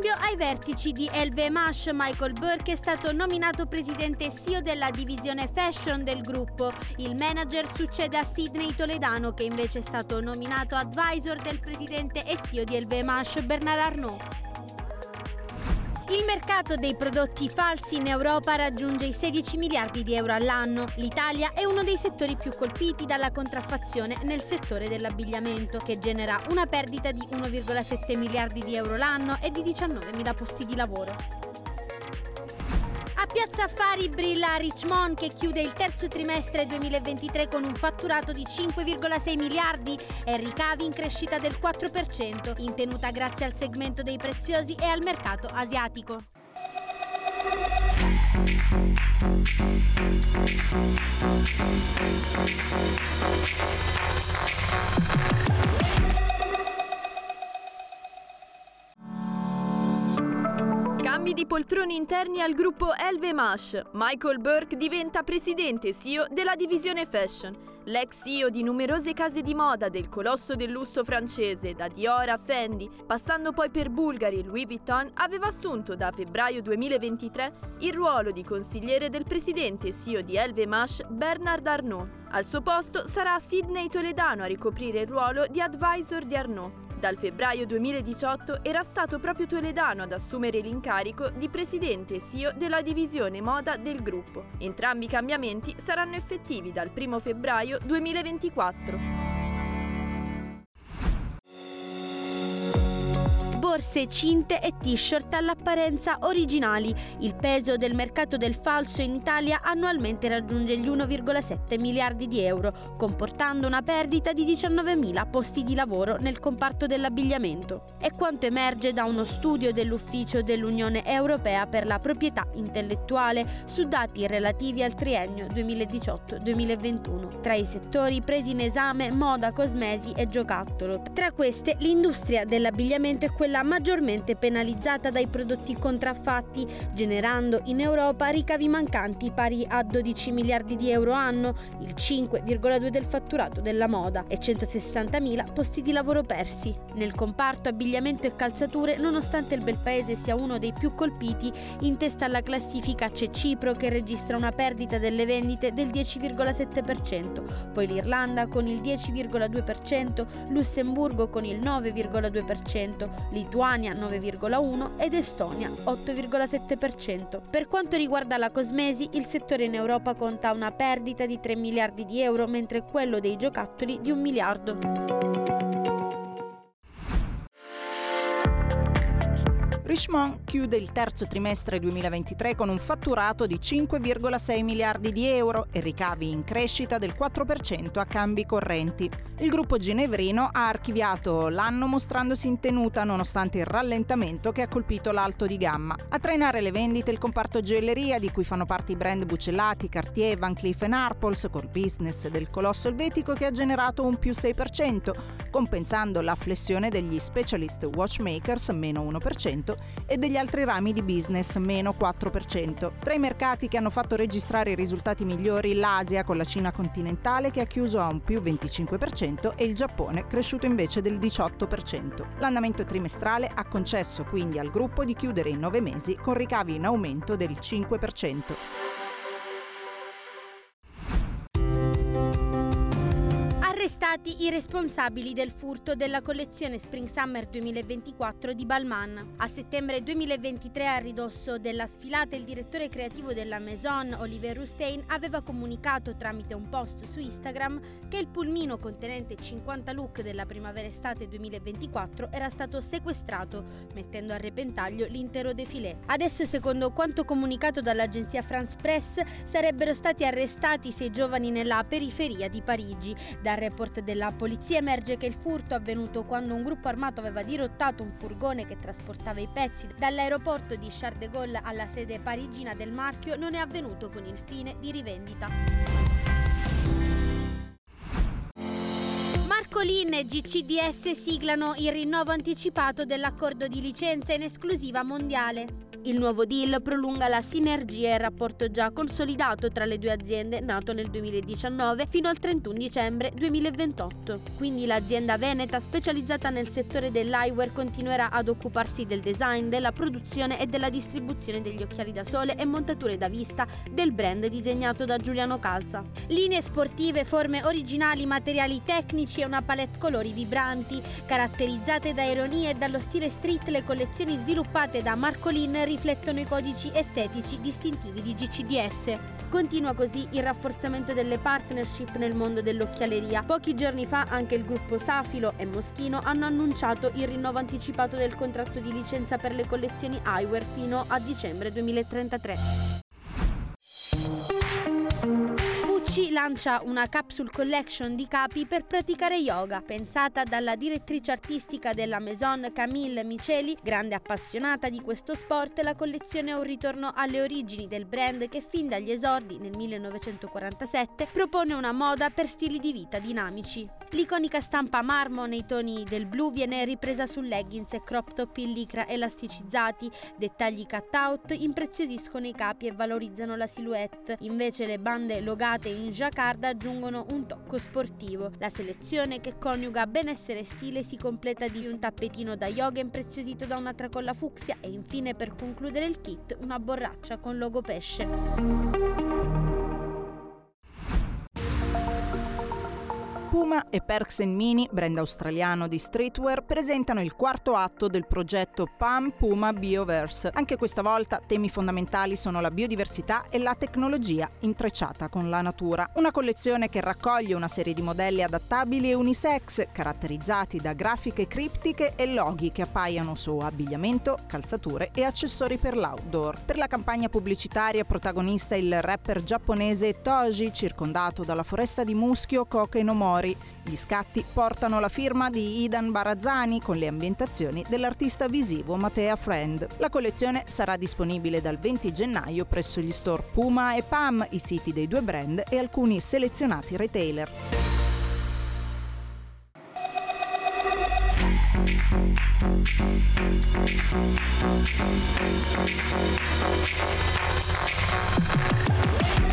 Cambio ai vertici di LVMH, Michael Burke è stato nominato presidente CEO della divisione fashion del gruppo. Il manager succede a Sidney Toledano che invece è stato nominato advisor del presidente e CEO di LVMH, Bernard Arnault. Il mercato dei prodotti falsi in Europa raggiunge i 16 miliardi di euro all'anno. L'Italia è uno dei settori più colpiti dalla contraffazione nel settore dell'abbigliamento, che genera una perdita di 1,7 miliardi di euro l'anno e di 19.000 posti di lavoro. Piazza Affari brilla Richmond che chiude il terzo trimestre 2023 con un fatturato di 5,6 miliardi e ricavi in crescita del 4%, in tenuta grazie al segmento dei preziosi e al mercato asiatico. Poltroni interni al gruppo LVMH. Michael Burke diventa presidente CEO della divisione fashion. L'ex CEO di numerose case di moda del colosso del lusso francese, da Dior a Fendi, passando poi per Bulgari e Louis Vuitton, aveva assunto da febbraio 2023 il ruolo di consigliere del presidente CEO di LVMH Bernard Arnault. Al suo posto sarà Sidney Toledano a ricoprire il ruolo di advisor di Arnault. Dal febbraio 2018 era stato proprio Toledano ad assumere l'incarico di presidente e CEO della divisione moda del gruppo. Entrambi i cambiamenti saranno effettivi dal 1 febbraio 2024. Borse, cinte e t-shirt all'apparenza originali. Il peso del mercato del falso in Italia annualmente raggiunge gli 1,7 miliardi di euro, comportando una perdita di 19.000 posti di lavoro nel comparto dell'abbigliamento. È quanto emerge da uno studio dell'Ufficio dell'Unione Europea per la proprietà intellettuale su dati relativi al triennio 2018-2021. Tra i settori presi in esame moda, cosmesi e giocattolo. Tra queste l'industria dell'abbigliamento è quella maggiormente penalizzata dai prodotti contraffatti, generando in Europa ricavi mancanti pari a 12 miliardi di euro anno, il 5,2 del fatturato della moda e 160.000 posti di lavoro persi. Nel comparto abbigliamento e calzature, nonostante il bel paese sia uno dei più colpiti, in testa alla classifica c'è Cipro che registra una perdita delle vendite del 10,7%, poi l'Irlanda con il 10,2%, Lussemburgo con il 9,2%, Lituania 9,1% ed Estonia 8,7%. Per quanto riguarda la cosmesi, il settore in Europa conta una perdita di 3 miliardi di euro, mentre quello dei giocattoli di un miliardo. Richemont chiude il terzo trimestre 2023 con un fatturato di 5,6 miliardi di euro e ricavi in crescita del 4% a cambi correnti. Il gruppo ginevrino ha archiviato l'anno mostrandosi in tenuta nonostante il rallentamento che ha colpito l'alto di gamma. A trainare le vendite il comparto gioielleria di cui fanno parte i brand Buccellati, Cartier, Van Cleef Arpels col business del colosso elvetico che ha generato un più 6%, compensando la flessione degli specialist watchmakers meno 1% e degli altri rami di business meno 4%. Tra i mercati che hanno fatto registrare i risultati migliori l'Asia con la Cina continentale che ha chiuso a un più 25% e il Giappone cresciuto invece del 18%. L'andamento trimestrale ha concesso quindi al gruppo di chiudere in nove mesi con ricavi in aumento del 5%. Arrestati i responsabili del furto della collezione Spring Summer 2024 di Balmain. A settembre 2023, a ridosso della sfilata, il direttore creativo della Maison, Oliver Rustein, aveva comunicato tramite un post su Instagram che il pulmino contenente 50 look della primavera-estate 2024 era stato sequestrato, mettendo a repentaglio l'intero defilé. Adesso, secondo quanto comunicato dall'agenzia France Press, sarebbero stati arrestati sei giovani nella periferia di Parigi. Dal report report della polizia emerge che il furto avvenuto quando un gruppo armato aveva dirottato un furgone che trasportava i pezzi dall'aeroporto di Charles de Gaulle alla sede parigina del marchio non è avvenuto con il fine di rivendita. Marcolin e GCDS siglano il rinnovo anticipato dell'accordo di licenza in esclusiva mondiale. Il nuovo deal prolunga la sinergia e il rapporto già consolidato tra le due aziende, nato nel 2019, fino al 31 dicembre 2028. Quindi l'azienda veneta, specializzata nel settore dell'eyewear, continuerà ad occuparsi del design, della produzione e della distribuzione degli occhiali da sole e montature da vista del brand disegnato da Giuliano Calza. Linee sportive, forme originali, materiali tecnici e una palette colori vibranti, caratterizzate da ironia e dallo stile street, le collezioni sviluppate da Marcolin riflettono i codici estetici distintivi di GCDS. Continua così il rafforzamento delle partnership nel mondo dell'occhialeria. Pochi giorni fa anche il gruppo Safilo e Moschino hanno annunciato il rinnovo anticipato del contratto di licenza per le collezioni eyewear fino a dicembre 2033. Gucci lancia una capsule collection di capi per praticare yoga, pensata dalla direttrice artistica della Maison Camille Miceli, grande appassionata di questo sport. La collezione è un ritorno alle origini del brand che fin dagli esordi nel 1947 propone una moda per stili di vita dinamici. L'iconica stampa marmo nei toni del blu viene ripresa su leggings e crop top in licra elasticizzati, dettagli cut-out impreziosiscono i capi e valorizzano la silhouette. Invece le bande logate in jacquard aggiungono un tocco sportivo. La selezione che coniuga benessere e stile si completa di un tappetino da yoga impreziosito da una tracolla fucsia e infine per concludere il kit una borraccia con logo pesce. Puma e Perks Mini, brand australiano di streetwear, presentano il quarto atto del progetto PAM Puma Bioverse. Anche questa volta temi fondamentali sono la biodiversità e la tecnologia intrecciata con la natura. Una collezione che raccoglie una serie di modelli adattabili e unisex, caratterizzati da grafiche criptiche e loghi che appaiono su abbigliamento, calzature e accessori per l'outdoor. Per la campagna pubblicitaria protagonista il rapper giapponese Toji, circondato dalla foresta di muschio Koke no Mori sonori. Gli scatti portano la firma di Idan Barazzani con le ambientazioni dell'artista visivo Matea Friend. La collezione sarà disponibile dal 20 gennaio presso gli store Puma e Pam, i siti dei due brand e alcuni selezionati retailer. Thank